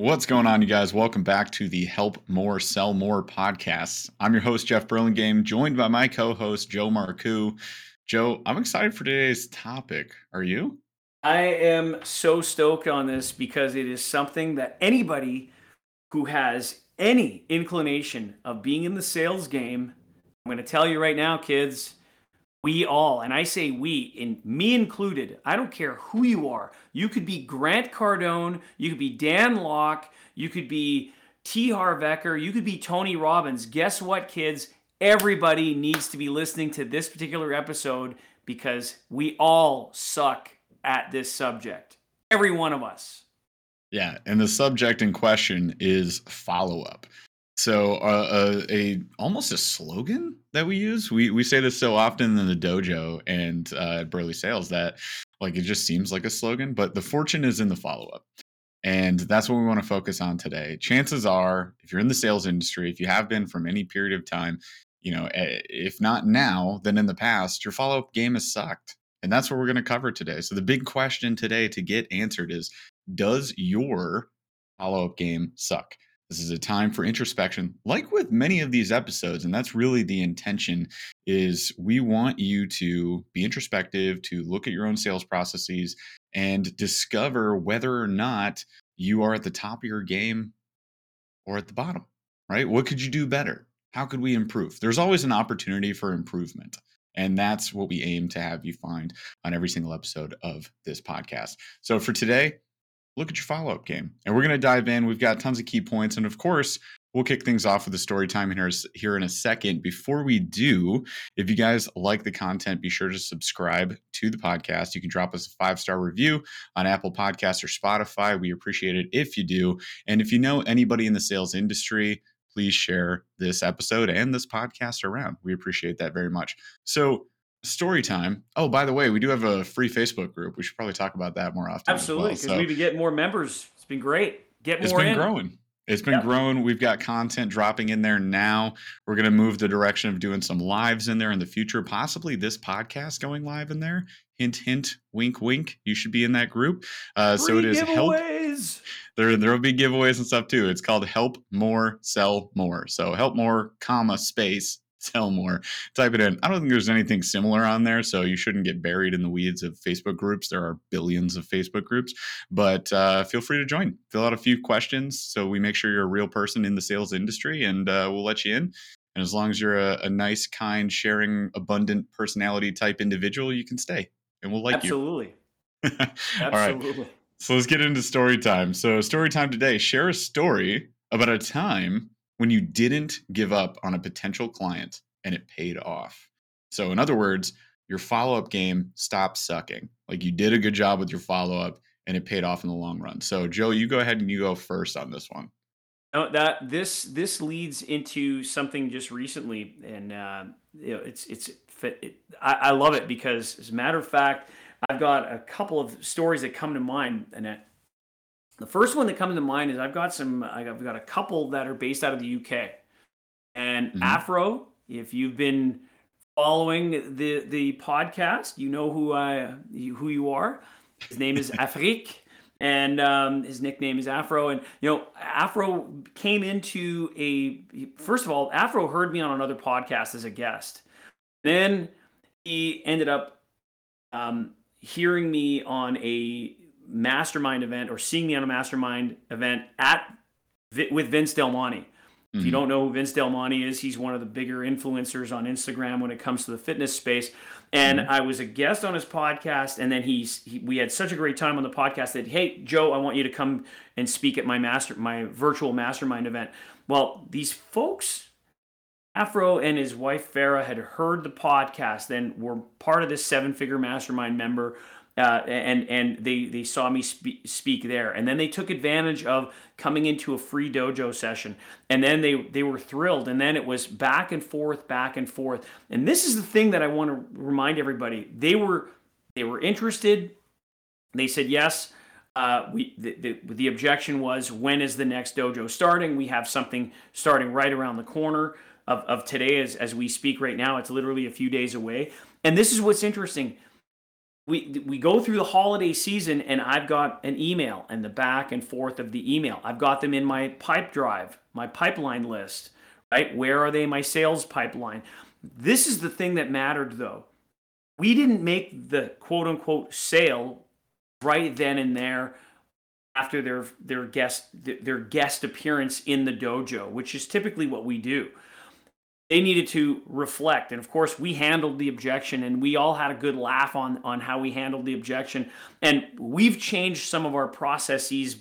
What's going on, you guys? Welcome back to the Help More Sell More podcast. I'm your host, Jeff Burlingame, joined by my co host, Joe Marcoux. Joe, I'm excited for today's topic. Are you? I am so stoked on this because it is something that anybody who has any inclination of being in the sales game, I'm going to tell you right now, kids, we all, and I say we, and me included, I don't care who you are. You could be Grant Cardone, you could be Dan Lok, you could be T. Harv Eker, you could be Tony Robbins. Guess what, kids? Everybody needs to be listening to this particular episode because we all suck at this subject. Every one of us. Yeah, and the subject in question is follow up. So uh, a, a almost a slogan that we use. We we say this so often in the dojo and uh, at Burley Sales that like it just seems like a slogan, but the fortune is in the follow up. And that's what we want to focus on today. Chances are, if you're in the sales industry, if you have been from any period of time, you know, eh, if not now, then in the past, your follow up game has sucked. And that's what we're going to cover today. So the big question today to get answered is Does your follow up game suck? This is a time for introspection, like with many of these episodes. And that's really the intention is we want you to be introspective, to look at your own sales processes and discover whether or not you are at the top of your game or at the bottom, right? What could you do better? How could we improve? There's always an opportunity for improvement. And that's what we aim to have you find on every single episode of this podcast. So for today, look at your follow up game. And we're going to dive in. We've got tons of key points. And of course, we'll kick things off with the story time here, here in a second. Before we do, if you guys like the content, be sure to subscribe to the podcast. You can drop us a five star review on Apple Podcasts or Spotify. We appreciate it if you do. And if you know anybody in the sales industry, please share this episode and this podcast around. We appreciate that very much. So, story time. Oh, by the way, we do have a free Facebook group. We should probably talk about that more often. Absolutely, because well. so, we've been getting more members. It's been great. Get more. It's been in. growing. It's been yep. growing. We've got content dropping in there now. We're going to move the direction of doing some lives in there in the future. Possibly this podcast going live in there. Hint, hint, wink, wink. You should be in that group. Uh, so it is giveaways. help. There, there will be giveaways and stuff too. It's called Help More, Sell More. So help more, comma space sell more. Type it in. I don't think there's anything similar on there, so you shouldn't get buried in the weeds of Facebook groups. There are billions of Facebook groups, but uh, feel free to join. Fill out a few questions so we make sure you're a real person in the sales industry, and uh, we'll let you in. And as long as you're a, a, nice, kind, sharing, abundant personality type individual, you can stay, and we'll like Absolutely. you. Absolutely. Right. So let's get into story time. So story time today. Share a story about a time when you didn't give up on a potential client and it paid off. So, in other words, your follow up game stopped sucking. Like you did a good job with your follow up and it paid off in the long run. So, Joe, you go ahead and you go first on this one. No, that this this leads into something just recently, and uh, you know, it's it's it, I, I, love it because, as a matter of fact, I've got a couple of stories that come to mind, and the first one that comes to mind is I've got some, I've got a couple that are based out of the UK. And mm-hmm. Afro, if you've been following the the podcast, you know who I who you are. His name is Afrique, and um, his nickname is Afro. And you know, Afro came into a first of all, Afro heard me on another podcast as a guest. Then he ended up um, hearing me on a mastermind event or seeing me on a mastermind event at with Vince Del Monte. Mm-hmm. If you mm-hmm. don't know who Vince Del Monte is, he's one of the bigger influencers on Instagram when it comes to the fitness space. And mm-hmm. I was a guest on his podcast, and then he's he, we had such a great time on the podcast that hey Joe, I want you to come and speak at my master my virtual mastermind event. Well, these folks Afro and his wife Farah had heard the podcast, then were part of this seven figure mastermind member uh, and and they they saw me spe- speak there, and then they took advantage of coming into a free dojo session, and then they they were thrilled, and then it was back and forth, back and forth, and this is the thing that I want to remind everybody: they were they were interested, they said yes. Uh, we the, the, the objection was when is the next dojo starting? We have something starting right around the corner of, of today as, as we speak right now. It's literally a few days away. And this is what's interesting we we go through the holiday season and I've got an email and the back and forth of the email. I've got them in my Pipedrive, my pipeline list, right? Where are they my sales pipeline? This is the thing that mattered though. We didn't make the quote unquote sale right then and there after their their guest their guest appearance in the dojo, which is typically what we do they needed to reflect. And of course, we handled the objection and we all had a good laugh on, on how we handled the objection. And we've changed some of our processes.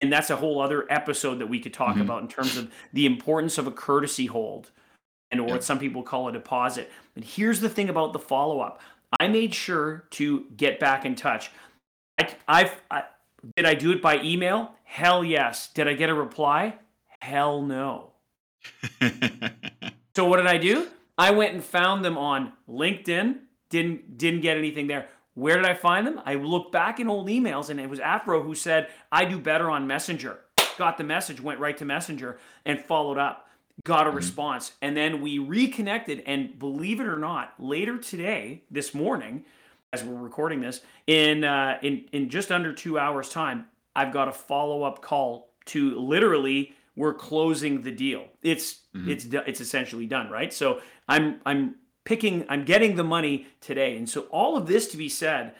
And that's a whole other episode that we could talk mm-hmm. about in terms of the importance of a courtesy hold and or what some people call a deposit. But here's the thing about the follow up I made sure to get back in touch. I, I've, I, did I do it by email? Hell yes. Did I get a reply? Hell no. So what did I do? I went and found them on LinkedIn. Didn't didn't get anything there. Where did I find them? I looked back in old emails and it was Afro who said, I do better on Messenger. Got the message, went right to Messenger and followed up. Got a mm-hmm. response. And then we reconnected. And believe it or not, later today, this morning, as we're recording this, in uh, in in just under two hours' time, I've got a follow-up call to literally we're closing the deal. It's mm-hmm. it's it's essentially done, right? So I'm I'm picking I'm getting the money today, and so all of this to be said,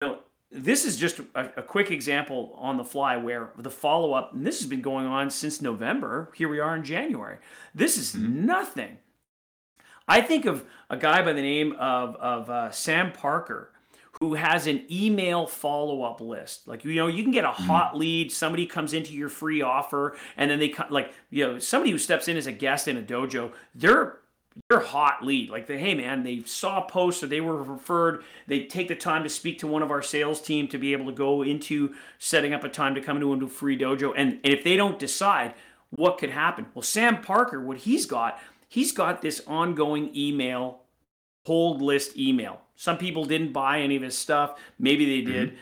you know, this is just a, a quick example on the fly where the follow up, and this has been going on since November. Here we are in January. This is mm-hmm. nothing. I think of a guy by the name of of uh, Sam Parker who has an email follow-up list. Like you know you can get a mm-hmm. hot lead somebody comes into your free offer and then they come, like you know somebody who steps in as a guest in a dojo they're they're hot lead. Like they hey man they saw a post or they were referred they take the time to speak to one of our sales team to be able to go into setting up a time to come into a free dojo. And, and if they don't decide what could happen? Well sam parker what he's got he's got this ongoing email hold list email some people didn't buy any of his stuff. Maybe they did. Mm-hmm.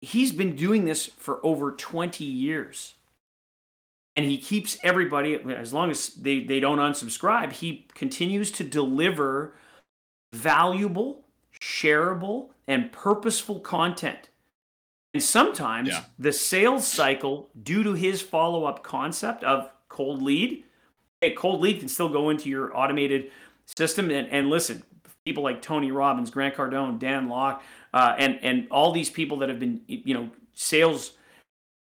He's been doing this for over 20 years. And he keeps everybody, as long as they, they don't unsubscribe, he continues to deliver valuable, shareable, and purposeful content. And sometimes yeah. the sales cycle, due to his follow up concept of cold lead, a cold lead can still go into your automated system. And, and listen, people like Tony Robbins, Grant Cardone, Dan Lok, uh, and and all these people that have been you know sales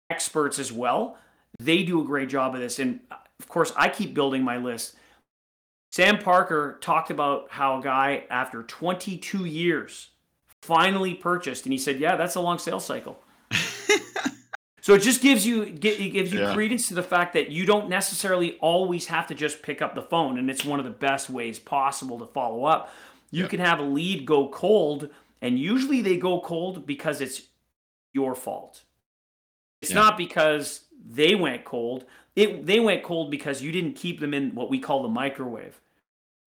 experts as well. They do a great job of this, and of course, I keep building my list. Sam Parker talked about how a guy after 22 years finally purchased, and he said, "Yeah, that's a long sales cycle." so it just gives you it gives you yeah. credence to the fact that you don't necessarily always have to just pick up the phone, and it's one of the best ways possible to follow up. You yep. can have a lead go cold, and usually they go cold because it's your fault. It's yeah. not because they went cold. It they went cold because you didn't keep them in what we call the microwave.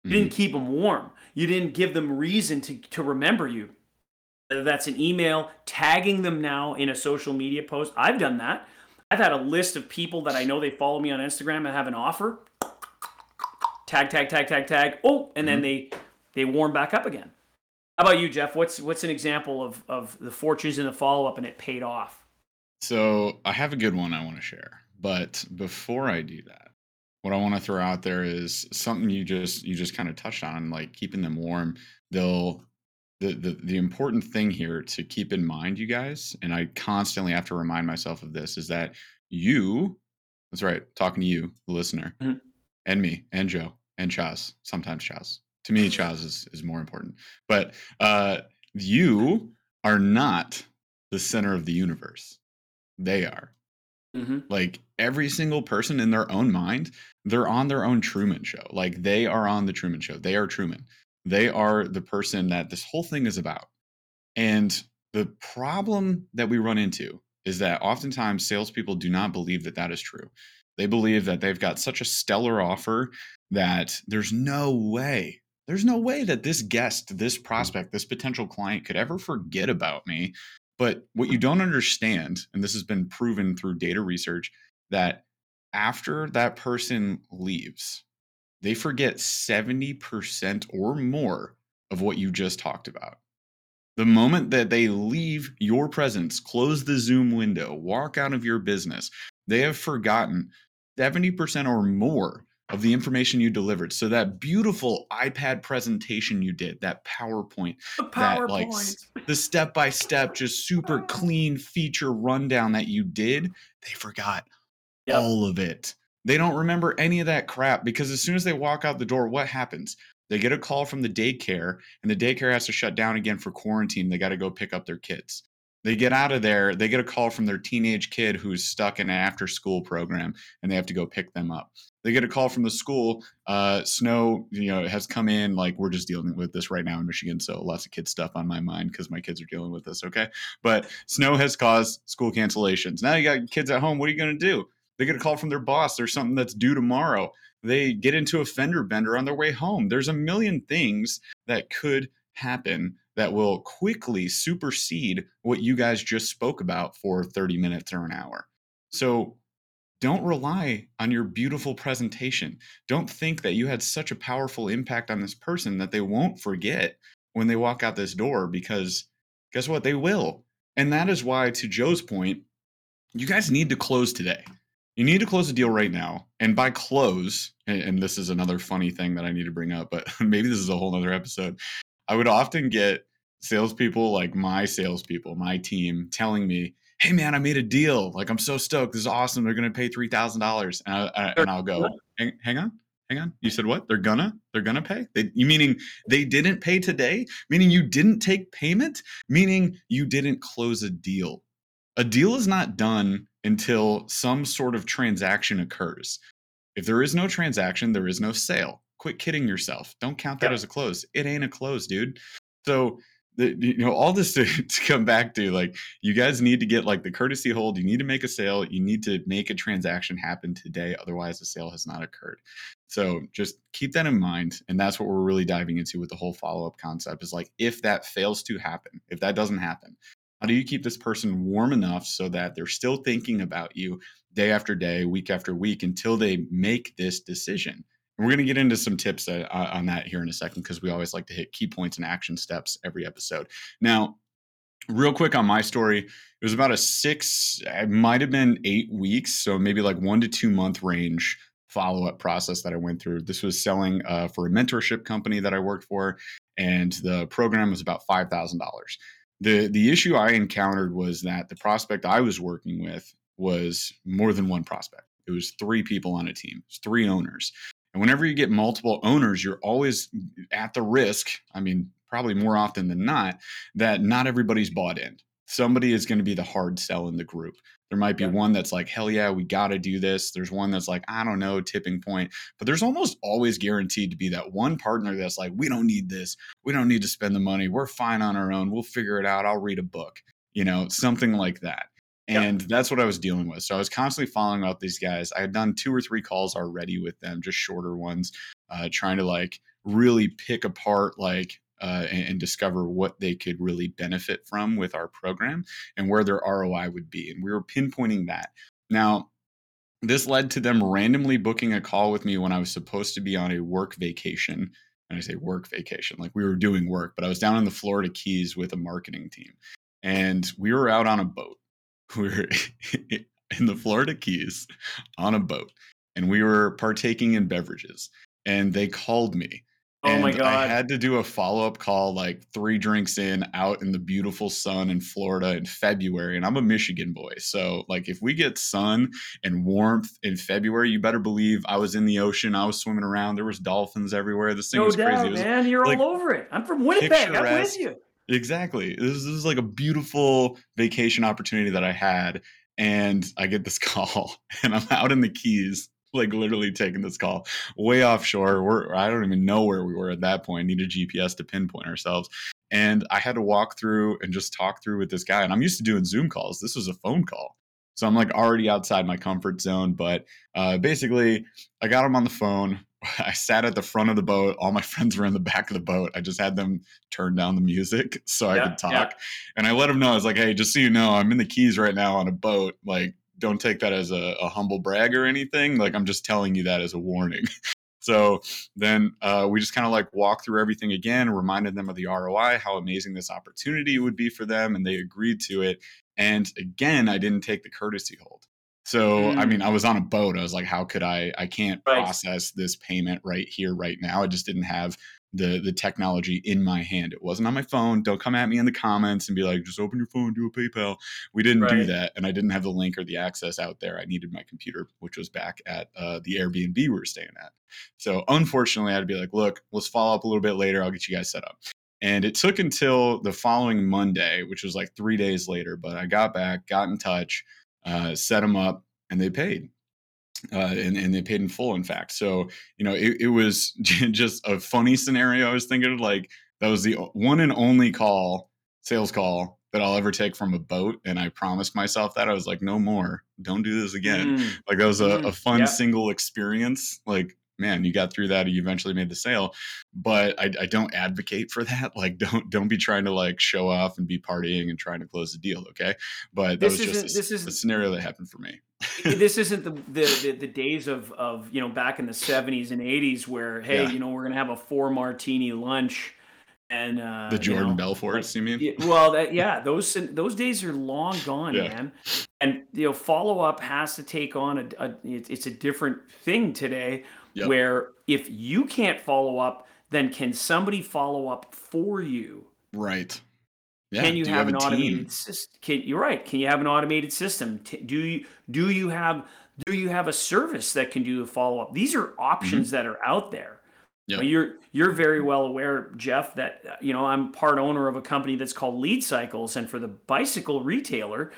You mm-hmm. didn't keep them warm. You didn't give them reason to to remember you. That's an email tagging them now in a social media post. I've done that. I've had a list of people that I know they follow me on Instagram and have an offer. Tag, tag, tag, tag, tag. Oh, and mm-hmm. then they they warm back up again. How about you, Jeff? What's what's an example of of the fortunes in the follow up and it paid off? So I have a good one I want to share, but before I do that, what I want to throw out there is something you just you just kind of touched on, like keeping them warm. They'll the, the the important thing here to keep in mind, you guys, and I constantly have to remind myself of this, is that you, that's right, talking to you, the listener, mm-hmm. and me, and Joe, and Chaz, sometimes Chaz, to me, Chaz is, is more important. But uh, you are not the center of the universe. They are. Mm-hmm. Like every single person in their own mind, they're on their own Truman show. Like they are on the Truman show. They are Truman. They are the person that this whole thing is about. And the problem that we run into is that oftentimes salespeople do not believe that that is true. They believe that they've got such a stellar offer that there's no way there's no way that this guest, this mm. prospect, this potential client could ever forget about me. But what you don't understand, and this has been proven through data research, that after that person leaves, they forget 70% or more of what you just talked about. The moment that they leave your presence, close the Zoom window, walk out of your business, they have forgotten 70% or more of the information you delivered. So that beautiful iPad presentation you did, that PowerPoint, The that like the step by step, just super clean feature rundown that you did, they forgot Yep. all of it. They don't remember any of that crap because as soon as they walk out the door, what happens? They get a call from the daycare, and the daycare has to shut down again for quarantine. They got to go pick up their kids. They get out of there, they get a call from their teenage kid who's stuck in an after school program, and they have to go pick them up. They get a call from the school. Uh, snow, you know, has come in. Like we're just dealing with this right now in Michigan, so lots of kid stuff on my mind because my kids are dealing with this. Okay, but snow has caused school cancellations. Now you got kids at home. What are you going to do? They get a call from their boss. There's something that's due tomorrow. They get into a fender bender on their way home. There's a million things that could happen that will quickly supersede what you guys just spoke about for 30 minutes or an hour. So don't rely on your beautiful presentation. Don't think that you had such a powerful impact on this person that they won't forget when they walk out this door because guess what? They will. And that is why, to Joe's point, you guys need to close today. You need to close a deal right now. And by close, and, and this is another funny thing that I need to bring up, but maybe this is a whole other episode. I would often get salespeople like my salespeople, my team, telling me, "Hey, man, I made a deal. Like, I'm so stoked. This is awesome. They're going to pay three thousand dollars." And I, I, and I'll go, hang, "Hang on, hang on. You said what? They're gonna? They're gonna pay? They, you meaning they didn't pay today? Meaning you didn't take payment? Meaning you didn't close a deal? A deal is not done until some sort of transaction occurs. If there is no transaction, there is no sale. Quit kidding yourself. Don't count that Yeah. as a close. It ain't a close, dude. So, you know, all this to, to come back to like, you guys need to get like the courtesy hold. You need to make a sale. You need to make a transaction happen today. Otherwise, the sale has not occurred. So just keep that in mind. And that's what we're really diving into with the whole follow up concept is like, if that fails to happen, if that doesn't happen, how do you keep this person warm enough so that they're still thinking about you day after day, week after week until they make this decision? We're going to get into some tips uh, on that here in a second because we always like to hit key points and action steps every episode. Now, real quick on my story, it was about a six, it might have been eight weeks, so maybe like one to two month range follow up process that I went through. This was selling uh, for a mentorship company that I worked for, and the program was about five thousand dollars. the The issue I encountered was that the prospect I was working with was more than one prospect. It was three people on a team, it's three owners. And whenever you get multiple owners, you're always at the risk. I mean, probably more often than not, that not everybody's bought in. Somebody is going to be the hard sell in the group. There might be Yeah. one that's like, hell yeah, we got to do this. There's one that's like, I don't know, tipping point. But there's almost always guaranteed to be that one partner that's like, we don't need this. We don't need to spend the money. We're fine on our own. We'll figure it out. I'll read a book, you know, something like that. And that's what I was dealing with. So I was constantly following up these guys. I had done two or three calls already with them, just shorter ones, uh, trying to like really pick apart like uh, and, and discover what they could really benefit from with our program and where their ROI would be. And we were pinpointing that. Now, this led to them randomly booking a call with me when I was supposed to be on a work vacation. And I say work vacation, like we were doing work, but I was down in the Florida Keys with a marketing team. And we were out on a boat. We were in the Florida Keys on a boat, and we were partaking in beverages. And they called me Oh my god. I had to do a follow up call like three drinks in out in the beautiful sun in Florida in February. And I'm a Michigan boy. So, like, if we get sun and warmth in February, you better believe I was in the ocean. I was swimming around. There was dolphins everywhere. This thing no was crazy. doubt, It was man. You're like all over it. I'm from Winnipeg. I'm with you. Exactly. This, this is like a beautiful vacation opportunity that I had. And I get this call, and I'm out in the Keys, like literally taking this call way offshore. We're, I don't even know where we were at that point. Need a GPS to pinpoint ourselves. And I had to walk through and just talk through with this guy. And I'm used to doing Zoom calls. This was a phone call. So I'm like already outside my comfort zone. But uh, basically, I got him on the phone. I sat at the front of the boat. All my friends were in the back of the boat. I just had them turn down the music so I Yeah, could talk. yeah. And I let them know, I was like, hey, just so you know, I'm in the Keys right now on a boat. Like, don't take that as a, a humble brag or anything. Like, I'm just telling you that as a warning. So then uh, we just kind of like walked through everything again, reminded them of the ROI, how amazing this opportunity would be for them, and they agreed to it. And again, I didn't take the courtesy hold. So mm. I mean, I was on a boat. I was like, how could I? I can't right. process this payment right here, right now. I just didn't have the the technology in my hand. It wasn't on my phone. Don't come at me in the comments and be like, just open your phone, do a PayPal. We didn't right. do that, and I didn't have the link or the access out there. I needed my computer, which was back at uh, the Airbnb we were staying at. So unfortunately, I had to be like, look, let's follow up a little bit later. I'll get you guys set up. And it took until the following Monday, which was like three days later. But I got back, got in touch uh, set them up, and they paid. Uh, and, and they paid in full, in fact. So, you know, it, it was just a funny scenario. I was thinking of like, that was the one and only call, sales call that I'll ever take from a boat. And I promised myself that I was like, no more, don't do this again. Mm. Like that was a, mm. a fun yeah. single experience. Like man, you got through that and you eventually made the sale. But I, I, don't advocate for that. Like, don't don't be trying to like show off and be partying and trying to close the deal. Okay, but that this was just a, this is the scenario that happened for me. this isn't the, the, the the days of of you know back in the seventies and eighties where hey yeah. you know we're gonna have a four martini lunch and uh, the Jordan you know, Belforts, like, you mean? Well, that, yeah, those those days are long gone, yeah. man. And you know, follow up has to take on a, a, it's a different thing today Yep. Where if you can't follow up, then can somebody follow up for you? Right. Yeah. Can you, have, you have, an automated system? Can, you're right. Can you have an automated system? Do you do you have do you have a service that can do the follow up? These are options mm-hmm. that are out there. Yep. You're you're very well aware, Jeff, that you know I'm part owner of a company that's called Lead Cycles, and for the bicycle retailer,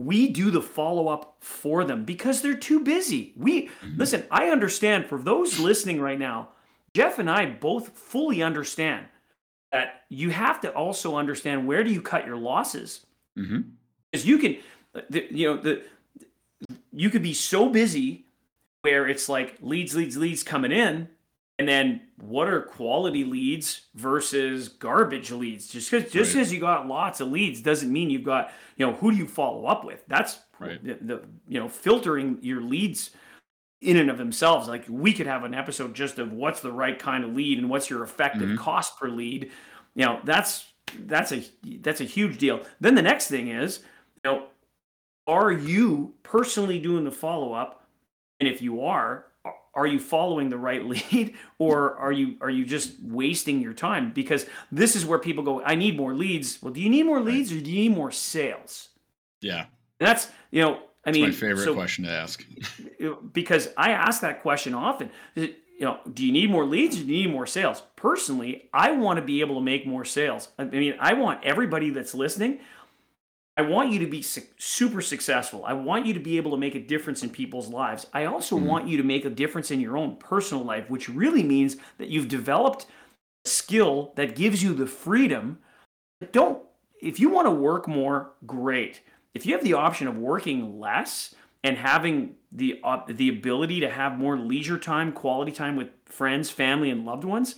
we do the follow up for them because they're too busy. We mm-hmm. listen, I understand for those listening right now, Jeff and I both fully understand that you have to also understand where do you cut your losses. Mm-hmm. Because you can, the, you know, the you could be so busy where it's like leads, leads, leads coming in, and then what are quality leads versus garbage leads? Just because just because right. you got lots of leads doesn't mean you've got you know who do you follow up with? That's right. the, the you know filtering your leads in and of themselves. Like we could have an episode just of what's the right kind of lead and what's your effective mm-hmm. cost per lead. You know that's that's a that's a huge deal. Then the next thing is you know are you personally doing the follow up? And if you are, are you following the right lead or are you are you just wasting your time? Because this is where people go i need more leads. Well do you need more leads or do you need more sales? Yeah. And that's you know i mean my favorite so, question to ask. because i ask that question often. You know do you need more leads or do you need more sales? Personally i want to be able to make more sales. I mean i want everybody that's listening I want you to be su- super successful. I want you to be able to make a difference in people's lives. I also mm-hmm. want you to make a difference in your own personal life, which really means that you've developed a skill that gives you the freedom. Don't, if you want to work more, great. If you have the option of working less and having the uh, the ability to have more leisure time, quality time with friends, family, and loved ones,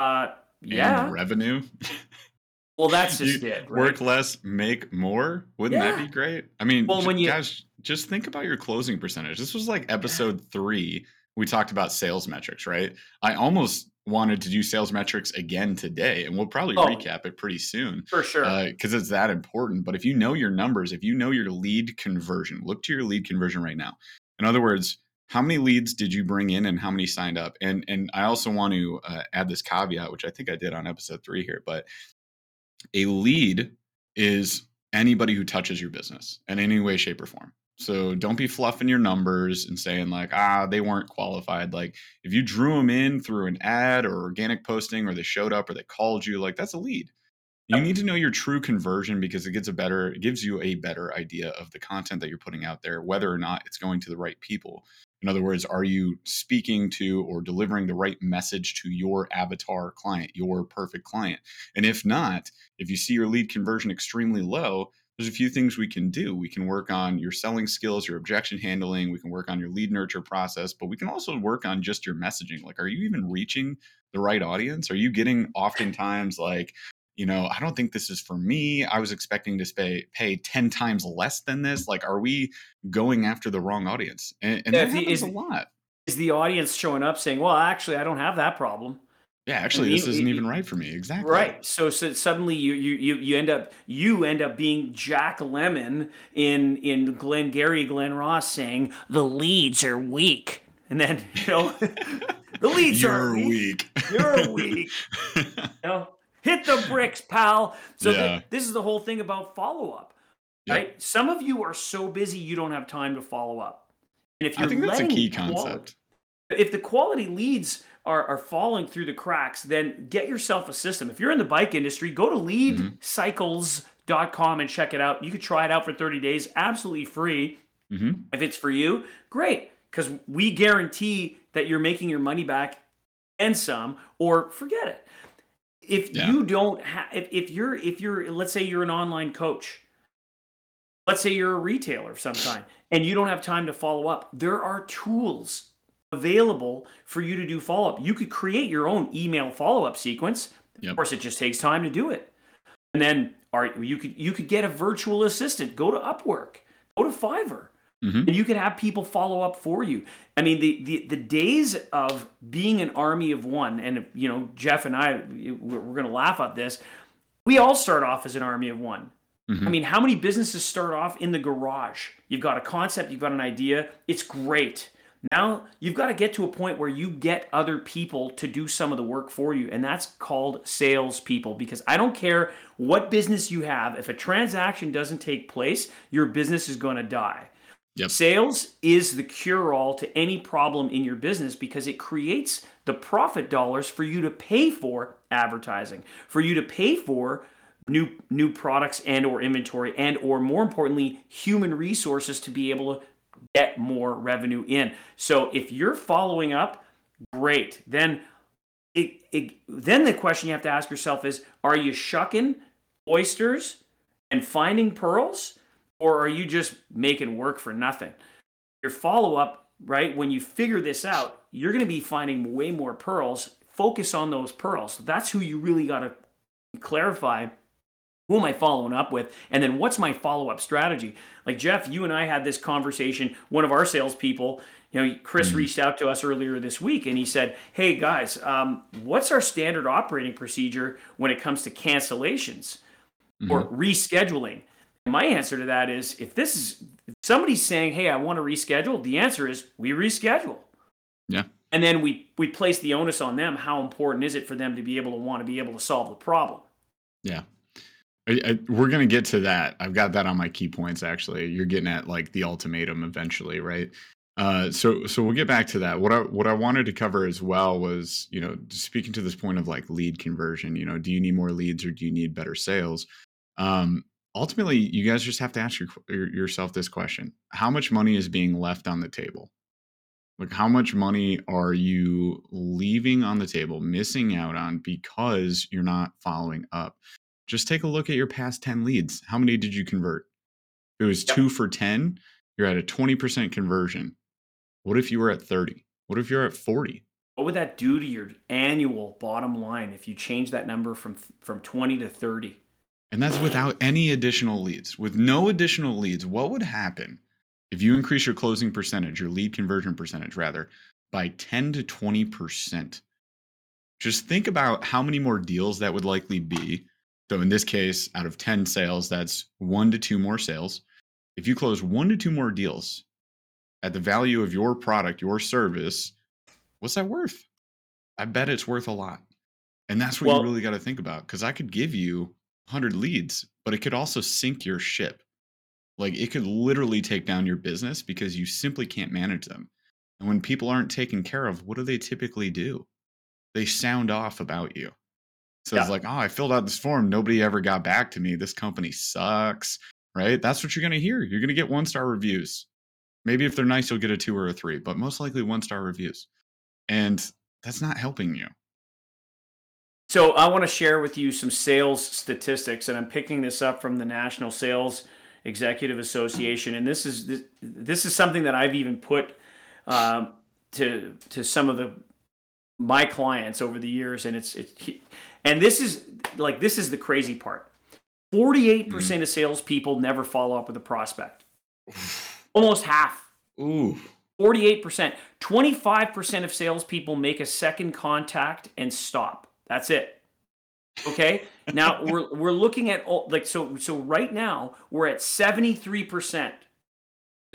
uh, yeah, and revenue. Well, that's just you it. Right? Work less, make more. Wouldn't yeah. that be great? I mean, well, when you guys just think about your closing percentage. This was like episode yeah. three. We talked about sales metrics, right? I almost wanted to do sales metrics again today, and we'll probably oh, recap it pretty soon for sure because uh, it's that important. But if you know your numbers, if you know your lead conversion, look to your lead conversion right now. In other words, how many leads did you bring in and how many signed up and and i also want to uh, add this caveat which i think i did on episode three here but a lead is anybody who touches your business in any way, shape, or form. So don't be fluffing your numbers and saying like, ah, they weren't qualified. Like if you drew them in through an ad or organic posting, or they showed up or they called you, like that's a lead. You need to know your true conversion because it gets a better, it gives you a better idea of the content that you're putting out there, whether or not it's going to the right people. In other words, are you speaking to or delivering the right message to your avatar client, your perfect client? And if not, if you see your lead conversion extremely low, there's a few things we can do. We can work on your selling skills, your objection handling, we can work on your lead nurture process, but we can also work on just your messaging. Like, are you even reaching the right audience? Are you getting oftentimes like, you know, I don't think this is for me. I was expecting to pay pay ten times less than this. Like, are we going after the wrong audience? And, and yeah, that happens is, a lot. is the audience showing up saying, "Well, actually, I don't have that problem." Yeah, actually, this isn't even right for me. Exactly. Right. So, so suddenly you you you you end up you end up being Jack Lemmon in in Glengarry Glen Ross saying the leads are weak, and then you know the leads You're are weak. You're weak. you know, hit the bricks, pal. So Yeah. this is the whole thing about follow up, Yep. right? Some of you are so busy you don't have time to follow up, and if you're I think that's a key concept. if the quality leads are, are falling through the cracks, then get yourself a system. If you're in the bike industry, go to leadcycles.com and check it out. You could try it out for 30 days, absolutely free. hmm If it's for you, great, because we guarantee that you're making your money back and some, or forget it. If Yeah. you don't have, if, if you're, if you're, let's say you're an online coach, let's say you're a retailer of some kind, and you don't have time to follow up, there are tools available for you to do follow up. You could create your own email follow up sequence. Yep. Of course, it just takes time to do it. And then, are you could you could get a virtual assistant. Go to Upwork. Go to Fiverr hmm and you can have people follow up for you. I mean, the the, the days of being an army of one, and you know, Jeff and I, we're, we're going to laugh at this. We all start off as an army of one. Mhm. I mean, how many businesses start off in the garage? You've got a concept, you've got an idea, it's great. Now you've got to get to a point where you get other people to do some of the work for you, and that's called salespeople. Because I don't care what business you have, if a transaction doesn't take place, your business is going to die. Yep. Sales is the cure all to any problem in your business because it creates the profit dollars for you to pay for advertising, for you to pay for new new products and or inventory and or more importantly human resources to be able to get more revenue in. So if you're following up, great. Then it, it then the question you have to ask yourself is are you shucking oysters and finding pearls or are you just making work for nothing? Your follow up, right? When you figure this out, you're going to be finding way more pearls. Focus on those pearls. That's who you really got to clarify who am I following up with? And then what's my follow up strategy? Like Jeff, you and I had this conversation. One of our salespeople, you know, Chris Mhm. reached out to us earlier this week and he said, Hey guys, um, what's our standard operating procedure when it comes to cancellations or rescheduling? My answer to that is if this is if somebody's saying, Hey, I want to reschedule, the answer is we reschedule. Yeah. And then we we place the onus on them. How important is it for them to be able to want to be able to solve the problem? Yeah. I, I, we're gonna get to that. I've got that on my key points. Actually, you're getting at like the ultimatum eventually, right? Uh, so so we'll get back to that. What I what I wanted to cover as well was you know speaking to this point of like lead conversion. You know, do you need more leads or do you need better sales? Um, ultimately, you guys just have to ask your, your, yourself this question: How much money is being left on the table? Like, how much money are you leaving on the table, missing out on because you're not following up? just take a look at your past 10 leads. How many did you convert? It was Yep. two for 10, you're at a 20% conversion. What if you were at 30? What if you're at 40? What would that do to your annual bottom line if you change that number from from 20 to 30? And that's without any additional leads. With no additional leads, what would happen if you increase your closing percentage, your lead conversion percentage rather, by 10 to 20%? Just think about how many more deals that would likely be. So in this case, out of 10 sales, that's one to two more sales. If you close one to two more deals at the value of your product, your service, what's that worth? I bet it's worth a lot. And that's what Well- you really got to think about. Because I could give you 100 leads, but it could also sink your ship. Like it could literally take down your business because you simply can't manage them. And when people aren't taken care of, what do they typically do? They sound off about you. So it's like, oh, I filled out this form. Nobody ever got back to me. This company sucks. Right? That's what you're going to hear. You're going to get one star reviews. Maybe if they're nice, you'll get a two or a three, but most likely one star reviews. And that's not helping you. So I want to share with you some sales statistics, and I'm picking this up from the National Sales Executive Association, and this is this, this is something that I've even put um, to to some of the my clients over the years, and it's it, and this is like this is the crazy part. Forty-eight percent of salespeople never follow up with a prospect. Almost half. Ooh. 48%. 25% of salespeople make a second contact and stop. That's it. Okay. now we're we're looking at all like so so right now we're at 73%.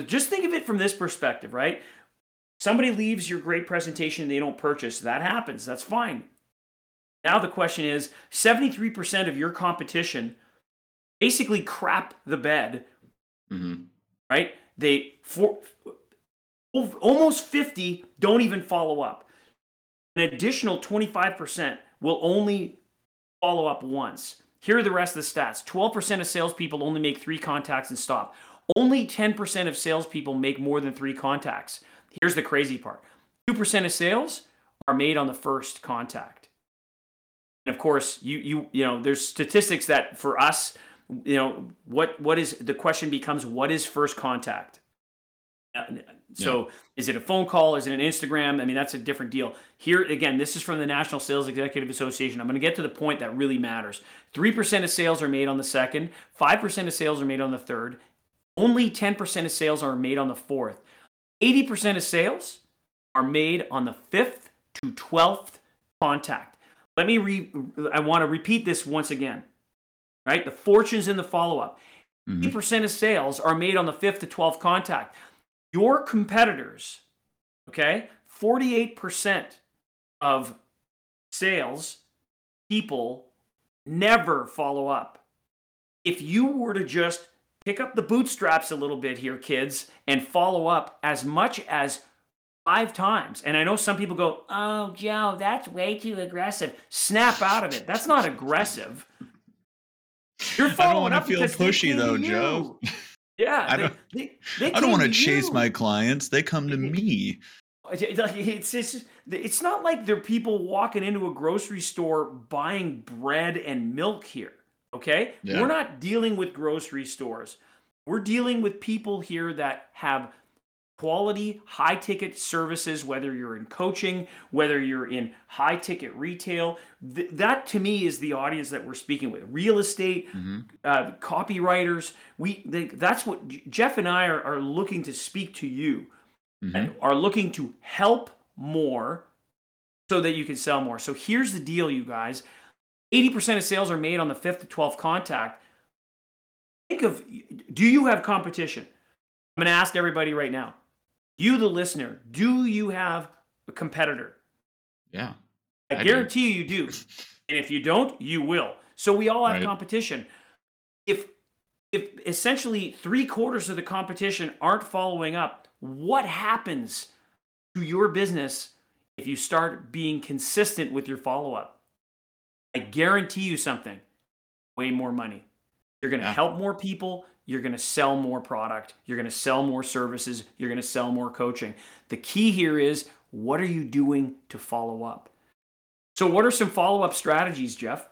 just think of it from this perspective, right? Somebody leaves your great presentation and they don't purchase. That happens. That's fine. Now the question is 73% of your competition basically crap the bed. Mm-hmm. Right? They for almost 50 don't even follow up. An additional 25% will only follow up once. Here are the rest of the stats 12% of salespeople only make three contacts and stop. Only 10% of salespeople make more than three contacts. Here's the crazy part 2% of sales are made on the first contact. And of course, you you you know, there's statistics that for us, you know, what what is the question becomes what is first contact? So yeah. is it a phone call? Is it an Instagram? I mean, that's a different deal. Here again, this is from the National Sales Executive Association. I'm going to get to the point that really matters. 3% of sales are made on the second, 5% of sales are made on the third, only 10% of sales are made on the fourth. 80% of sales are made on the fifth to 12th contact. Let me re I want to repeat this once again. Right? The fortunes in the follow-up. Mm-hmm. 80% of sales are made on the fifth to 12th contact. Your competitors, okay, 48% of sales people never follow up. If you were to just pick up the bootstraps a little bit here, kids, and follow up as much as five times. And I know some people go, oh, Joe, that's way too aggressive. Snap out of it. That's not aggressive. You're following I don't want to feel pushy though, Joe. Yeah, I don't. They, they, they I don't want to chase you. my clients. They come to me. It's, it's it's not like they're people walking into a grocery store buying bread and milk here. Okay, yeah. we're not dealing with grocery stores. We're dealing with people here that have quality, high ticket services, whether you're in coaching, whether you're in high ticket retail. Th- that to me is the audience that we're speaking with. Real estate, mm-hmm. uh, copywriters. We they, that's what Jeff and I are, are looking to speak to you mm-hmm. and are looking to help more so that you can sell more. So here's the deal, you guys. 80% of sales are made on the fifth to 12th contact. Think of do you have competition? I'm going to ask everybody right now you, the listener, do you have a competitor? Yeah. I, I guarantee do. you you do. And if you don't, you will. So we all have right. competition. If if essentially three quarters of the competition aren't following up, what happens to your business if you start being consistent with your follow up? I guarantee you something way more money. You're going to yeah. help more people you're going to sell more product, you're going to sell more services, you're going to sell more coaching. The key here is what are you doing to follow up? So, what are some follow up strategies, Jeff?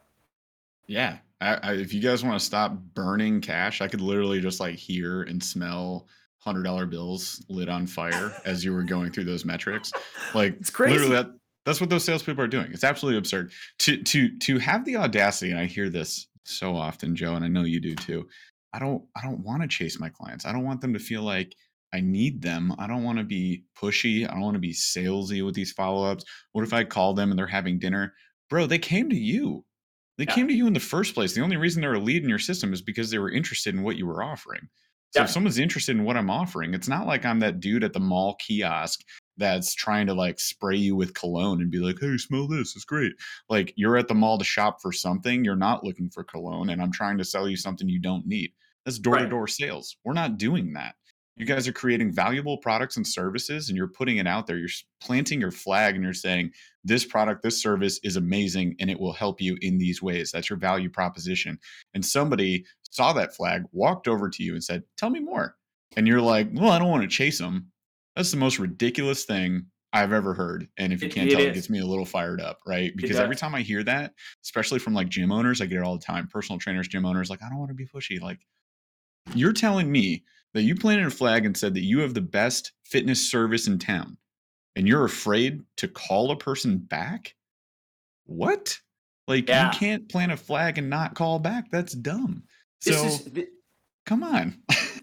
Yeah. I, I, if you guys want to stop burning cash, I could literally just like hear and smell hundred dollar bills lit on fire as you were going through those metrics. Like it's crazy. Literally that, that's what those salespeople are doing. It's absolutely absurd to to to have the audacity. And I hear this so often, Joe, and I know you do too. I don't I don't want to chase my clients. I don't want them to feel like I need them. I don't want to be pushy. I don't want to be salesy with these follow-ups. What if I call them and they're having dinner? Bro, they came to you. They yeah. came to you in the first place. The only reason they're a lead in your system is because they were interested in what you were offering. So yeah. if someone's interested in what I'm offering, it's not like I'm that dude at the mall kiosk that's trying to like spray you with cologne and be like, hey, smell this. It's great. Like you're at the mall to shop for something. You're not looking for cologne, and I'm trying to sell you something you don't need. That's door to door sales. We're not doing that. You guys are creating valuable products and services and you're putting it out there. You're planting your flag and you're saying, this product, this service is amazing and it will help you in these ways. That's your value proposition. And somebody saw that flag, walked over to you and said, Tell me more. And you're like, Well, I don't want to chase them. That's the most ridiculous thing I've ever heard. And if you can't it, tell, it, it gets me a little fired up, right? Because every time I hear that, especially from like gym owners, I get it all the time. Personal trainers, gym owners, like, I don't want to be pushy. Like, you're telling me that you planted a flag and said that you have the best fitness service in town and you're afraid to call a person back? What? Like yeah. you can't plant a flag and not call back. That's dumb. So the- come on.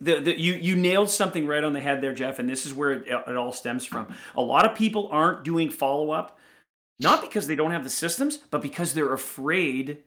the, the, you you nailed something right on the head there, Jeff, and this is where it, it all stems from. A lot of people aren't doing follow up, not because they don't have the systems, but because they're afraid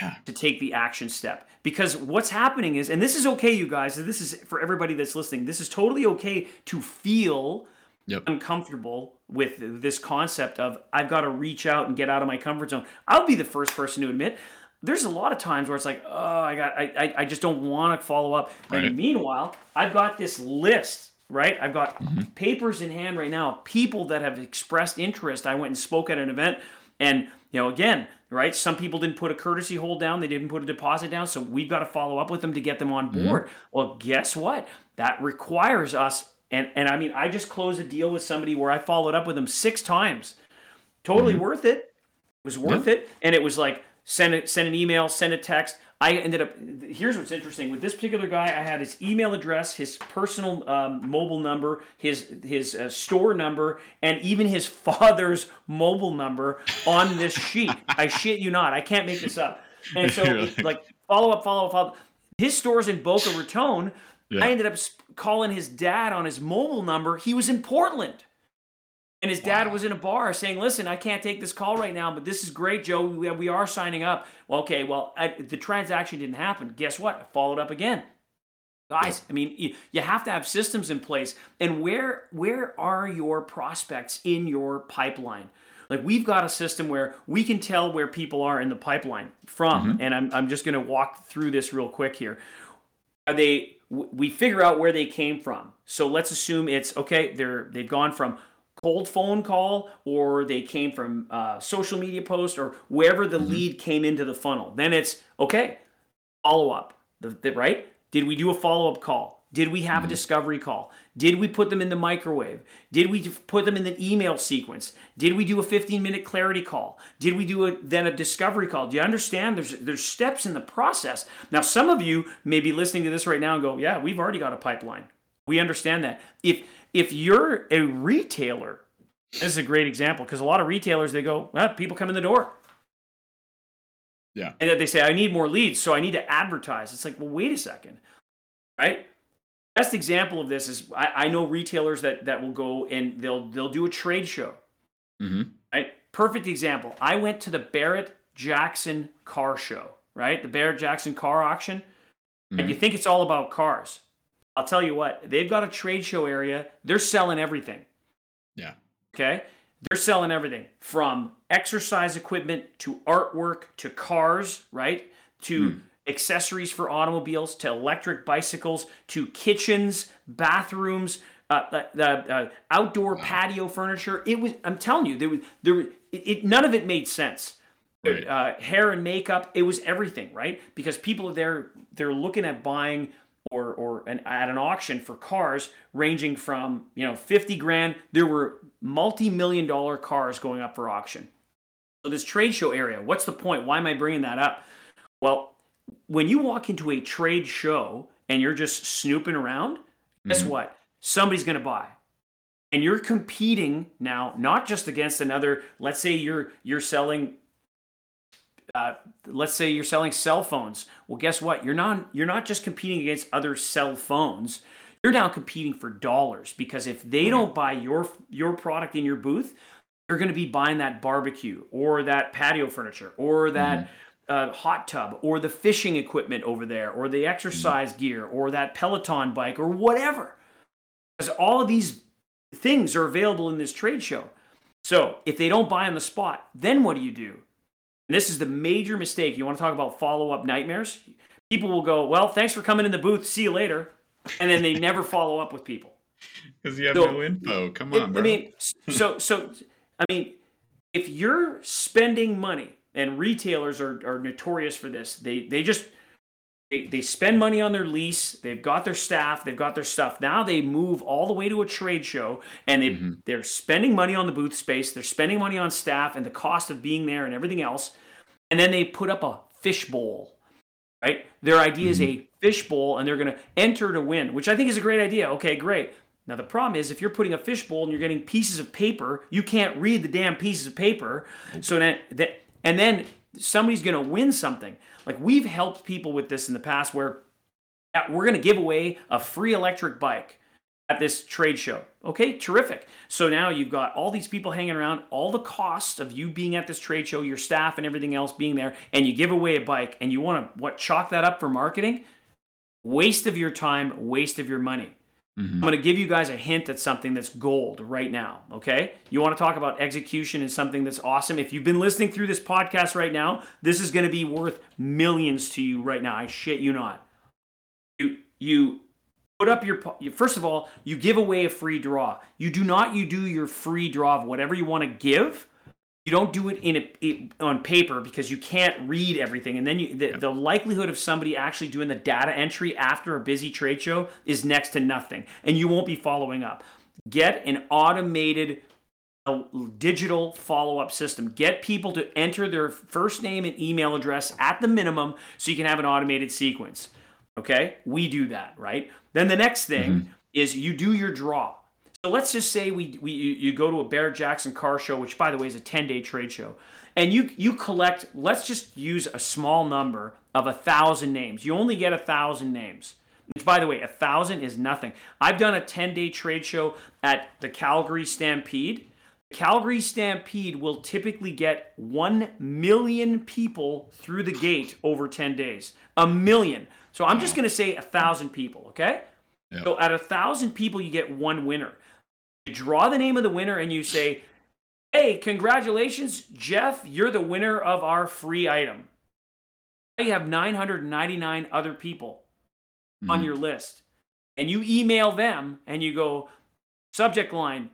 Yeah. to take the action step. Because what's happening is, and this is okay, you guys, this is for everybody that's listening, this is totally okay to feel Yep. uncomfortable with this concept of I've got to reach out and get out of my comfort zone. I'll be the first person to admit there's a lot of times where it's like, oh, I got, I, I, I just don't want to follow up. Right. And meanwhile, I've got this list, right? I've got Mm-hmm. papers in hand right now, people that have expressed interest. I went and spoke at an event, and you know, again, right? Some people didn't put a courtesy hold down, they didn't put a deposit down, so we've got to follow up with them to get them on Mm-hmm. board. Well, guess what? That requires us. And, and I mean, I just closed a deal with somebody where I followed up with them six times. Totally Mm-hmm. worth it. It was worth it. And it was like send it, send an email, send a text. I ended up. Here's what's interesting with this particular guy. I had his email address, his personal um, mobile number, his his uh, store number, and even his father's mobile number on this sheet. I shit you not. I can't make this up. And so, like follow up, follow up, follow up. His store's in Boca Raton. Yeah. I ended up calling his dad on his mobile number. He was in Portland. And his dad Wow. was in a bar saying, "Listen, I can't take this call right now, but this is great, Joe. We, we are signing up." Well, okay, well, I, the transaction didn't happen. Guess what? I followed up again. Guys, I mean, you, you have to have systems in place. And where where are your prospects in your pipeline? Like we've got a system where we can tell where people are in the pipeline from. Mm-hmm. And I'm I'm just going to walk through this real quick here are they w- we figure out where they came from so let's assume it's okay they're they've gone from cold phone call or they came from uh, social media post or wherever the lead came into the funnel then it's okay follow up. The, the- right? Did we do a follow-up call? Did we have a discovery call? Did we put them in the microwave? Did we put them in the email sequence? Did we do a 15 minute clarity call? Did we do a, then a discovery call? Do you understand? There's there's steps in the process. Now some of you may be listening to this right now and go yeah we've already got a pipeline. We understand that. If if you're a retailer this is a great example because a lot of retailers they go well, people come in the door. Yeah. and they say i need more leads so i need to advertise. It's like well wait a second. Right? Best example of this is I, I know retailers that that will go and they'll they'll do a trade show. Hmm right? Perfect example. I went to the barrett jackson car show right? The barrett jackson car auction. And you think it's all about cars i'll tell you what they've got a trade show area they're selling everything Yeah. Okay. They're selling everything from exercise equipment to artwork to cars, right? To accessories for automobiles to electric bicycles to kitchens, bathrooms, uh, uh, uh, uh, outdoor patio furniture. It was. I'm telling you, there was there. was- It, it none of it made sense. Right. Uh, hair and makeup. It was everything, right? Because people are there. They're looking at buying or or an, at an auction for cars ranging from you know 50 grand there were multi-million dollar cars going up for auction. So this trade show area what's the point? Why am i bringing that up? Well when you walk into a trade show and you're just snooping around guess Mhm. what? Somebody's going to buy. And you're competing now not just against another let's say you're you're selling uh, let's say you're selling cell phones. Well guess what? You're not you're not just competing against other cell phones. You're now competing for dollars because if they don't buy your your product in your booth they're going to be buying that barbecue or that patio furniture or that uh, hot tub or the fishing equipment over there or the exercise gear or that peloton bike or whatever. Because all of these things are available in this trade show. So if they don't buy on the spot then what do you do and this is the major mistake. You want to talk about follow up nightmares? People will go, Well, thanks for coming in the booth. See you later. And then they never follow up with people. Because you have So- no info. Come It- on, I mean, so, so, I mean, if you're spending money, and retailers are, are notorious for this, they, they just, they, they spend money on their lease, they've got their staff, they've got their stuff. Now they move all the way to a trade show and they, Mhm. they're spending money on the booth space, they're spending money on staff and the cost of being there and everything else. And then they put up a fishbowl, right? Their idea is a mm-hmm. fishbowl and they're going to enter to win, which I think is a great idea. Okay, great. Now the problem is if you're putting a fishbowl and you're getting pieces of paper, you can't read the damn pieces of paper. So then that and then somebody's going to win something. Like we've helped people with this in the past where we're going to give away a free electric bike at this trade show. Okay, terrific. So now you've got all these people hanging around, all the cost of you being at this trade show, your staff and everything else being there, and you give away a bike and you want to what chalk that up for marketing? Waste of your time, waste of your money. Mm-hmm. I'm going to give you guys a hint at something that's gold right now. Okay. You want to talk about execution and something that's awesome. If you've been listening through this podcast right now, this is going to be worth millions to you right now. I shit you not. You, you put up your first of all you give away a free draw. You do not you do your free draw of whatever you want to give. You don't do it in a, it, on paper because you can't read everything and then you, the, the likelihood of somebody actually doing the data entry after a busy trade show is next to nothing and you won't be following up. Get an automated a digital follow-up system. Get people to enter their first name and email address at the minimum so you can have an automated sequence. Okay? We do that right then the next thing mm-hmm. is you do your draw. So let's just say we, we you go to a Barrett Jackson car show, which by the way is a 10 day trade show, and you you collect. Let's just use a small number of a thousand names. You only get a thousand names. Which, by the way, a thousand is nothing. I've done a 10 day trade show at the Calgary Stampede. Calgary Stampede will typically get 1 million people through the gate over 10 days. A million. So I'm just going to say a thousand people, okay? Yep. So at a thousand people, you get one winner. You draw the name of the winner and you say, "Hey, congratulations, Jeff! You're the winner of our free item." You have 999 other people mm-hmm. on your list, and you email them and you go, subject line: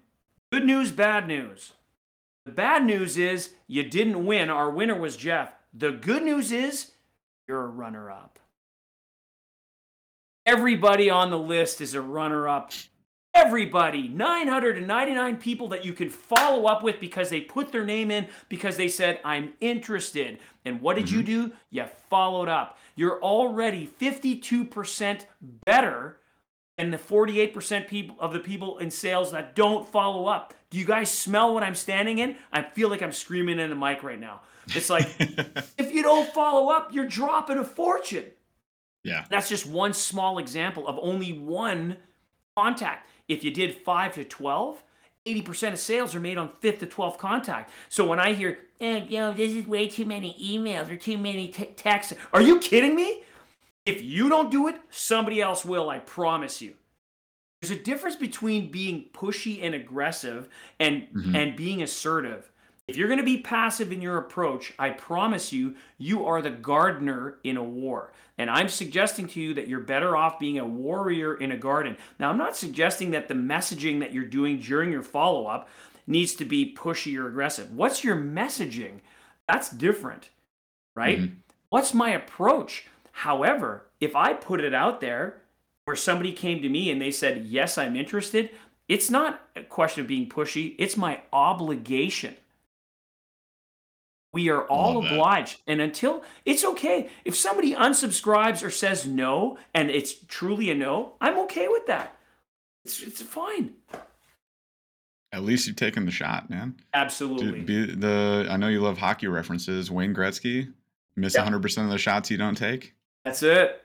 Good news, bad news. The bad news is you didn't win. Our winner was Jeff. The good news is you're a runner up. Everybody on the list is a runner up. Everybody, 999 people that you can follow up with because they put their name in because they said, I'm interested. And what did mm-hmm. you do? You followed up. You're already 52% better than the 48% people of the people in sales that don't follow up. Do you guys smell what I'm standing in? I feel like I'm screaming in the mic right now. It's like, if you don't follow up, you're dropping a fortune. Yeah. That's just one small example of only one contact. If you did 5 to 12, 80% of sales are made on 5th to 12th contact. So when I hear, eh, you know, this is way too many emails or too many t- texts, are you kidding me? If you don't do it, somebody else will, I promise you. There's a difference between being pushy and aggressive and mm-hmm. and being assertive. If you're going to be passive in your approach, I promise you, you are the gardener in a war. And I'm suggesting to you that you're better off being a warrior in a garden. Now, I'm not suggesting that the messaging that you're doing during your follow up needs to be pushy or aggressive. What's your messaging? That's different, right? Mm-hmm. What's my approach? However, if I put it out there where somebody came to me and they said, Yes, I'm interested, it's not a question of being pushy, it's my obligation we are all obliged. And until it's okay. If somebody unsubscribes or says no and it's truly a no, I'm okay with that. It's, it's fine. At least you've taken the shot, man. Absolutely. Be the I know you love hockey references. Wayne Gretzky, miss yep. 100% of the shots you don't take. That's it.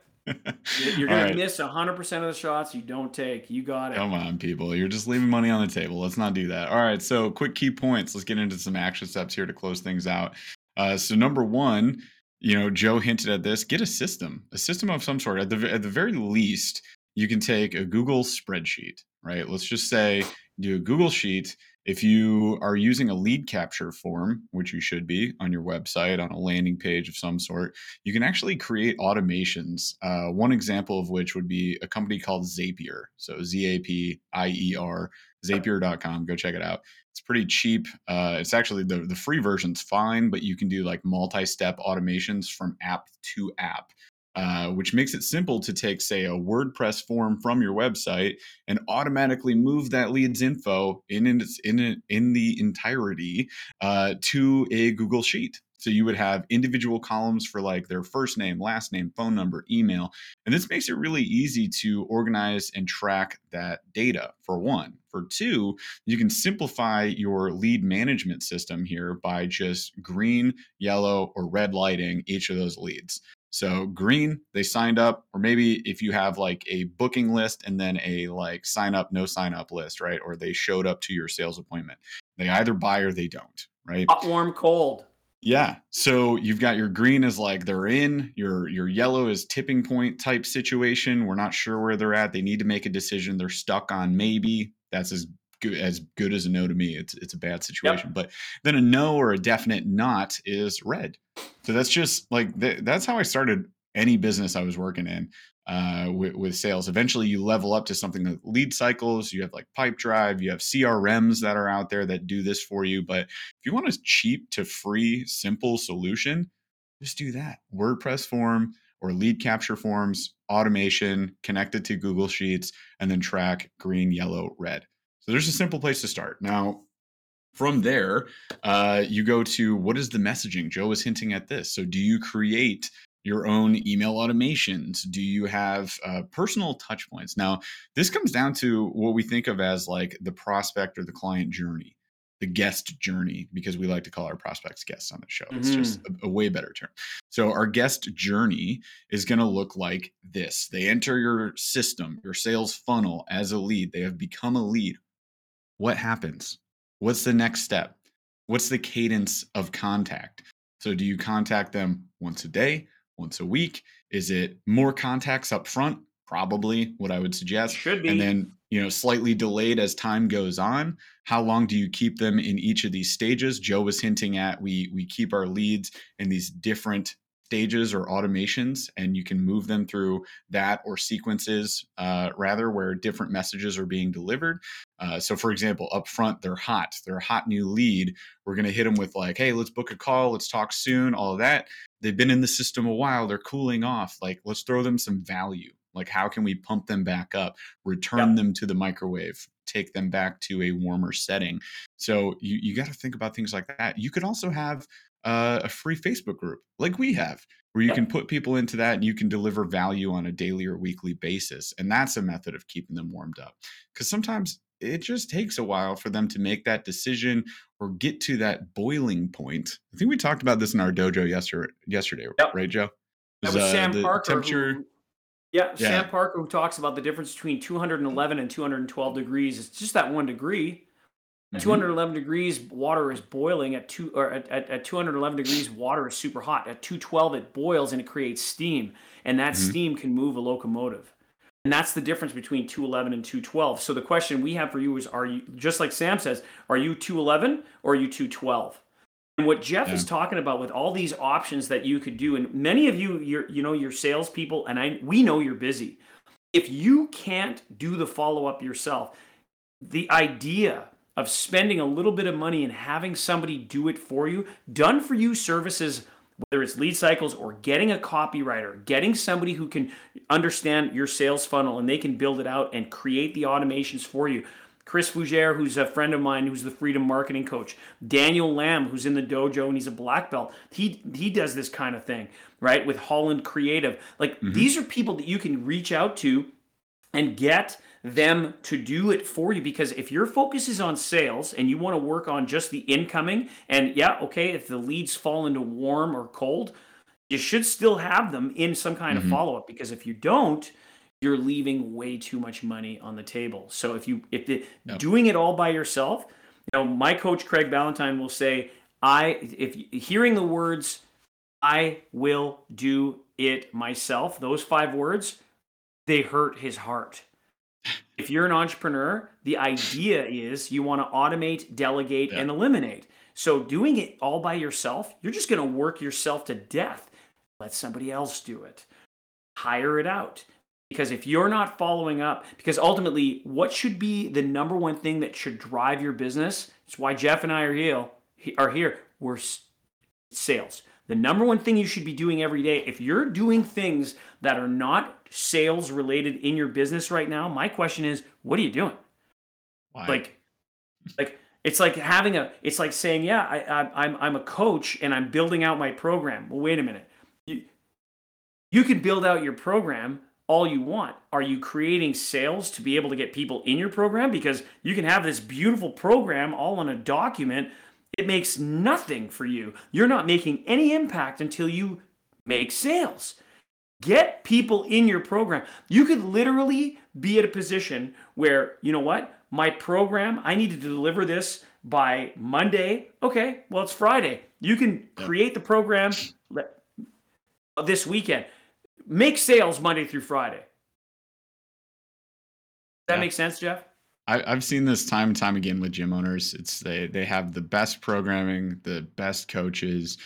You're right. to miss 100% of the shots you don't take. You got it. Come on, people. You're just leaving money on the table. Let's not do that. All right. So, quick key points. Let's get into some action steps here to close things out. Uh, so, number one, you know, Joe hinted at this get a system, a system of some sort. At the, at the very least, you can take a Google spreadsheet, right? Let's just say do a Google Sheet if you are using a lead capture form, which you should be on your website on a landing page of some sort, you can actually create automations. Uh, one example of which would be a company called Zapier. So Z A P I E R, zapier.com. Go check it out. It's pretty cheap. Uh, it's actually the, the free version's fine, but you can do like multi step automations from app to app. Uh, which makes it simple to take, say, a WordPress form from your website and automatically move that leads info in in in, in the entirety uh, to a Google Sheet. So you would have individual columns for like their first name, last name, phone number, email. And this makes it really easy to organize and track that data for one. For two, you can simplify your lead management system here by just green, yellow, or red lighting each of those leads. So green, they signed up, or maybe if you have like a booking list and then a like sign up, no sign up list, right? Or they showed up to your sales appointment. They either buy or they don't, right? Hot, warm, cold. Yeah. So you've got your green is like they're in, your your yellow is tipping point type situation. We're not sure where they're at. They need to make a decision. They're stuck on maybe. That's as good as good as a no to me. It's it's a bad situation. Yep. But then a no or a definite not is red. So that's just like th- that's how I started any business I was working in uh, with, with, sales. Eventually, you level up to something like lead cycles. You have like Pipedrive. You have CRMs that are out there that do this for you. But if you want a cheap to free, simple solution, just do that. WordPress form or lead capture forms, automation connected to Google Sheets, and then track green, yellow, red. So there's a simple place to start. Now, from there, uh, you go to what is the messaging? Joe was hinting at this. So, do you create your own email automations? Do you have uh, personal touch points? Now, this comes down to what we think of as like the prospect or the client journey, the guest journey, because we like to call our prospects guests on the show. It's mm-hmm. just a, a, way better term. So, our guest journey is going to look like this they enter your system, your sales funnel as a lead, they have become a lead. What happens? What's the next step? What's the cadence of contact? So, do you contact them once a day, once a week? Is it more contacts up front? Probably what I would suggest. Should be. And then, you know, slightly delayed as time goes on. How long do you keep them in each of these stages? Joe was hinting at we we keep our leads in these different stages or automations and you can move them through that or sequences uh, rather where different messages are being delivered uh, so for example up front they're hot they're a hot new lead we're going to hit them with like hey let's book a call let's talk soon all of that they've been in the system a while they're cooling off like let's throw them some value like how can we pump them back up return yep. them to the microwave take them back to a warmer setting so you, you got to think about things like that you could also have uh, a free Facebook group like we have, where you can put people into that and you can deliver value on a daily or weekly basis. And that's a method of keeping them warmed up. Because sometimes it just takes a while for them to make that decision or get to that boiling point. I think we talked about this in our dojo yesterday, yesterday yep. right, Joe? Was, that was uh, Sam Parker. Temperature... Who, yeah, yeah, Sam Parker who talks about the difference between 211 and 212 degrees. It's just that one degree. Mm-hmm. 211 degrees, water is boiling. At two or at, at, at, 211 degrees, water is super hot. At 212, it boils and it creates steam, and that mm-hmm. steam can move a locomotive. And that's the difference between 211 and 212. So the question we have for you is: Are you just like Sam says? Are you 211 or are you 212? And what Jeff yeah. is talking about with all these options that you could do, and many of you, you're you know, your salespeople, and I we know you're busy. If you can't do the follow up yourself, the idea of spending a little bit of money and having somebody do it for you, done for you services, whether it's lead cycles or getting a copywriter, getting somebody who can understand your sales funnel and they can build it out and create the automations for you. Chris Fougere, who's a friend of mine, who's the freedom marketing coach. Daniel Lamb, who's in the dojo and he's a black belt. He he does this kind of thing, right? With Holland Creative. Like mm-hmm. these are people that you can reach out to and get them to do it for you because if your focus is on sales and you want to work on just the incoming and yeah okay if the leads fall into warm or cold you should still have them in some kind mm-hmm. of follow-up because if you don't you're leaving way too much money on the table so if you if the, yep. doing it all by yourself you know my coach craig Valentine will say i if hearing the words i will do it myself those five words they hurt his heart if you're an entrepreneur, the idea is you want to automate, delegate, yeah. and eliminate. So doing it all by yourself, you're just going to work yourself to death. Let somebody else do it. Hire it out. Because if you're not following up, because ultimately, what should be the number one thing that should drive your business? It's why Jeff and I are here. Are here. We're sales. The number one thing you should be doing every day, if you're doing things that are not sales related in your business right now, my question is, what are you doing? Why? Like, like it's like having a, it's like saying, yeah, I, I, I'm, I'm a coach and I'm building out my program. Well, wait a minute. You, you can build out your program all you want. Are you creating sales to be able to get people in your program? Because you can have this beautiful program all on a document it makes nothing for you. You're not making any impact until you make sales. Get people in your program. You could literally be at a position where, you know what? My program, I need to deliver this by Monday. Okay, well, it's Friday. You can create the program this weekend. Make sales Monday through Friday. That yeah. makes sense, Jeff? I, have seen this time and time again with gym owners. It's they they have the best programming, the best coaches.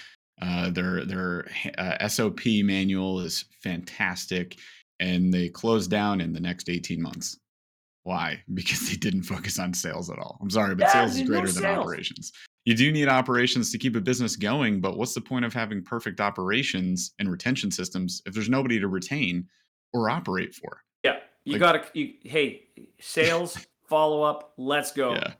Uh, their their uh, SOP manual is fantastic, and they close down in the next eighteen months. Why? Because they didn't focus on sales at all. I'm sorry, but yeah, sales is greater than sales. operations. You do need operations to keep a business going, but what's the point of having perfect operations and retention systems if there's nobody to retain or operate for? Yeah, you like, got to. Hey, sales follow up. Let's go. Yeah.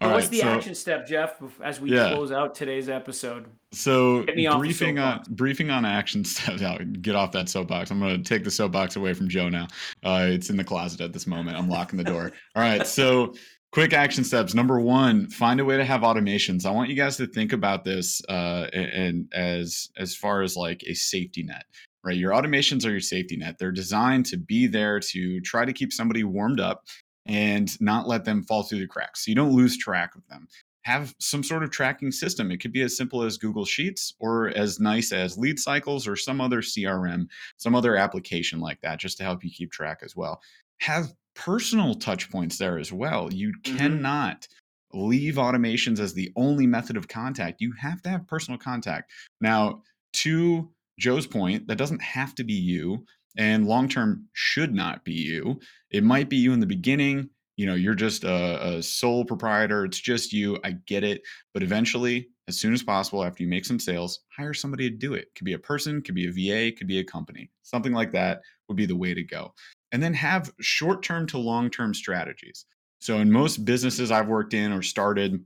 All what's right, the so, action step, Jeff, as we yeah. close out today's episode? So briefing on briefing on action steps. Out, get off that soapbox. I'm going to take the soapbox away from Joe now. Uh, it's in the closet at this moment. I'm locking the door. All right. So quick action steps. Number one, find a way to have automations. I want you guys to think about this uh, and as as far as like a safety net. Right, your automations are your safety net. They're designed to be there to try to keep somebody warmed up and not let them fall through the cracks. So you don't lose track of them. Have some sort of tracking system. It could be as simple as Google Sheets or as nice as Lead Cycles or some other CRM, some other application like that, just to help you keep track as well. Have personal touch points there as well. You mm-hmm. cannot leave automations as the only method of contact. You have to have personal contact. Now, to Joe's point, that doesn't have to be you and long term should not be you. It might be you in the beginning. You know, you're just a, a, sole proprietor. It's just you. I get it. But eventually, as soon as possible, after you make some sales, hire somebody to do it. Could be a person, could be a VA, could be a company. Something like that would be the way to go. And then have short term to long term strategies. So, in most businesses I've worked in or started,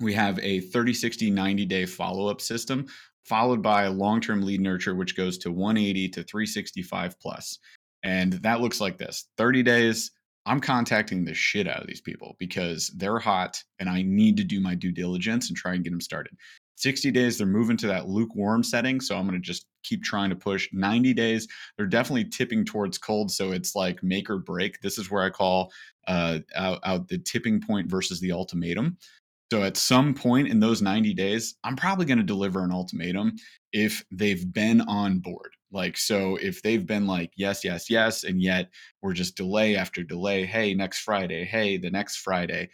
we have a 30, 60, 90 day follow up system followed by long term lead nurture, which goes to 180 to 365 plus. And that looks like this 30 days. I'm contacting the shit out of these people because they're hot and I need to do my due diligence and try and get them started. 60 days, they're moving to that lukewarm setting. So I'm going to just keep trying to push. 90 days, they're definitely tipping towards cold. So it's like make or break. This is where I call uh, out, out the tipping point versus the ultimatum. So at some point in those 90 days, I'm probably going to deliver an ultimatum if they've been on board. Like, so if they've been like, yes, yes, yes, and yet we're just delay after delay. Hey, next Friday. Hey, the next Friday.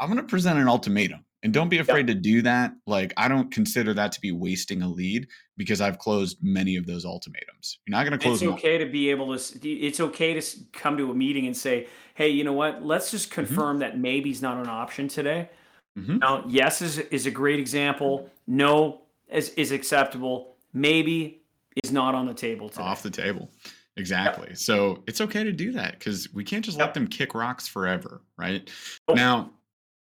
I'm going to present an ultimatum. And don't be afraid to do that. Like, I don't consider that to be wasting a lead because I've closed many of those ultimatums. You're not going to close. It's okay to be able to. It's okay to come to a meeting and say, "Hey, you know what? Let's just mm-hmm. confirm mm-hmm. that maybe's not an option today." Mm-hmm. Now, yes is is a great example. No is is acceptable. Maybe is not on the table today. Off the table. Exactly. Yep. So it's okay to do that because we can't just yep. let them kick rocks forever, right? Oh. Now,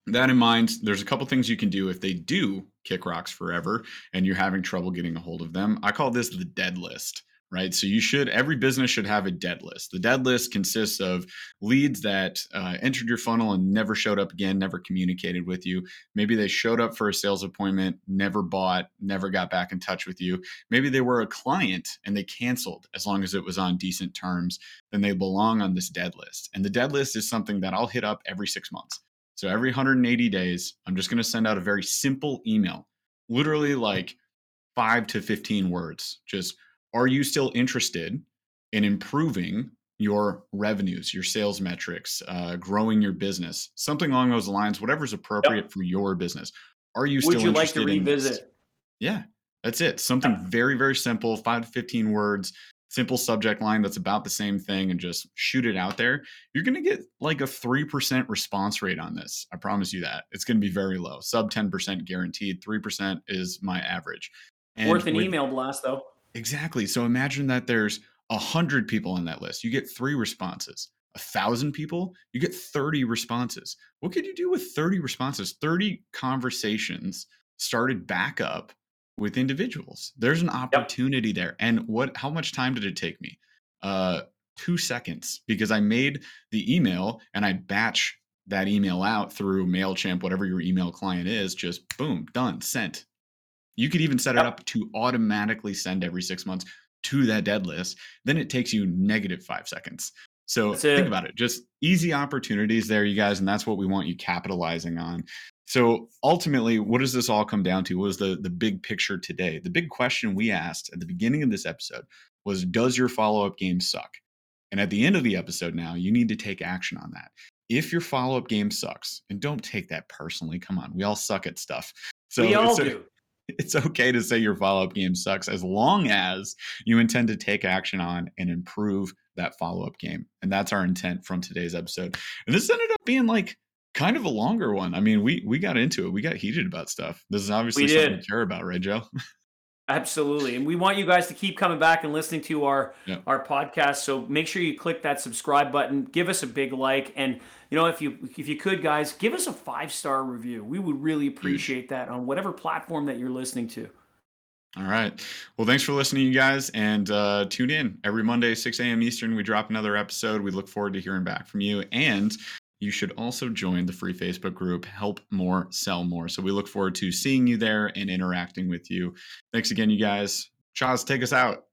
that in mind, there's a couple things you can do if they do kick rocks forever and you're having trouble getting a hold of them. I call this the dead list right? So you should, every business should have a dead list. The dead list consists of leads that uh, entered your funnel and never showed up again, never communicated with you. Maybe they showed up for a sales appointment, never bought, never got back in touch with you. Maybe they were a client and they canceled as long as it was on decent terms, then they belong on this dead list. And the dead list is something that I'll hit up every six months. So every 180 days, I'm just going to send out a very simple email, literally like five to 15 words. Just are you still interested in improving your revenues, your sales metrics, uh, growing your business, something along those lines, whatever's appropriate yep. for your business. Are you still interested? Would you like to revisit? Yeah, that's it. Something very, very simple, five to 15 words, simple subject line that's about the same thing and just shoot it out there. You're going to get like a 3% response rate on this. I promise you that. It's going to be very low, sub 10% guaranteed. 3% is my average. And Worth an with, email blast though. Exactly. So imagine that there's a hundred people on that list. You get three responses. A thousand people, you get 30 responses. What could you do with 30 responses? 30 conversations started back up with individuals. There's an opportunity yep. there. And what how much time did it take me? Uh two seconds because I made the email and I batch that email out through MailChimp, whatever your email client is, just boom, done, sent You could even set it up to automatically send every six months to that dead list. Then it takes you negative five seconds. So think about it. Just easy opportunities there, you guys, and that's what we want you capitalizing on. So ultimately, what does this all come down to? What was the the big picture today? The big question we asked at the beginning of this episode was, does your follow up game suck? And at the end of the episode, now you need to take action on that. If your follow up game sucks, and don't take that personally, come on, we all suck at stuff. So we all do. It's okay to say your follow up game sucks as long as you intend to take action on and improve that follow up game. And that's our intent from today's episode. And this ended up being like kind of a longer one. I mean, we we got into it. We got heated about stuff. This is obviously something we care about, right, Joe? Absolutely. And we want you guys to keep coming back and listening to our Yeah. our podcast. So make sure you click that subscribe button, give us a big like and you know if you if you could guys, give us a 5-star review. We would really appreciate that on whatever platform that you're listening to. All right. Well, thanks for listening, you guys, and uh, tune in every Monday, 6 a.m. Eastern. We drop another episode. We look forward to hearing back from you. And you should also join the free Facebook group, Help More, Sell More. So we look forward to seeing you there and interacting with you. Thanks again, you guys. Chaz, take us out.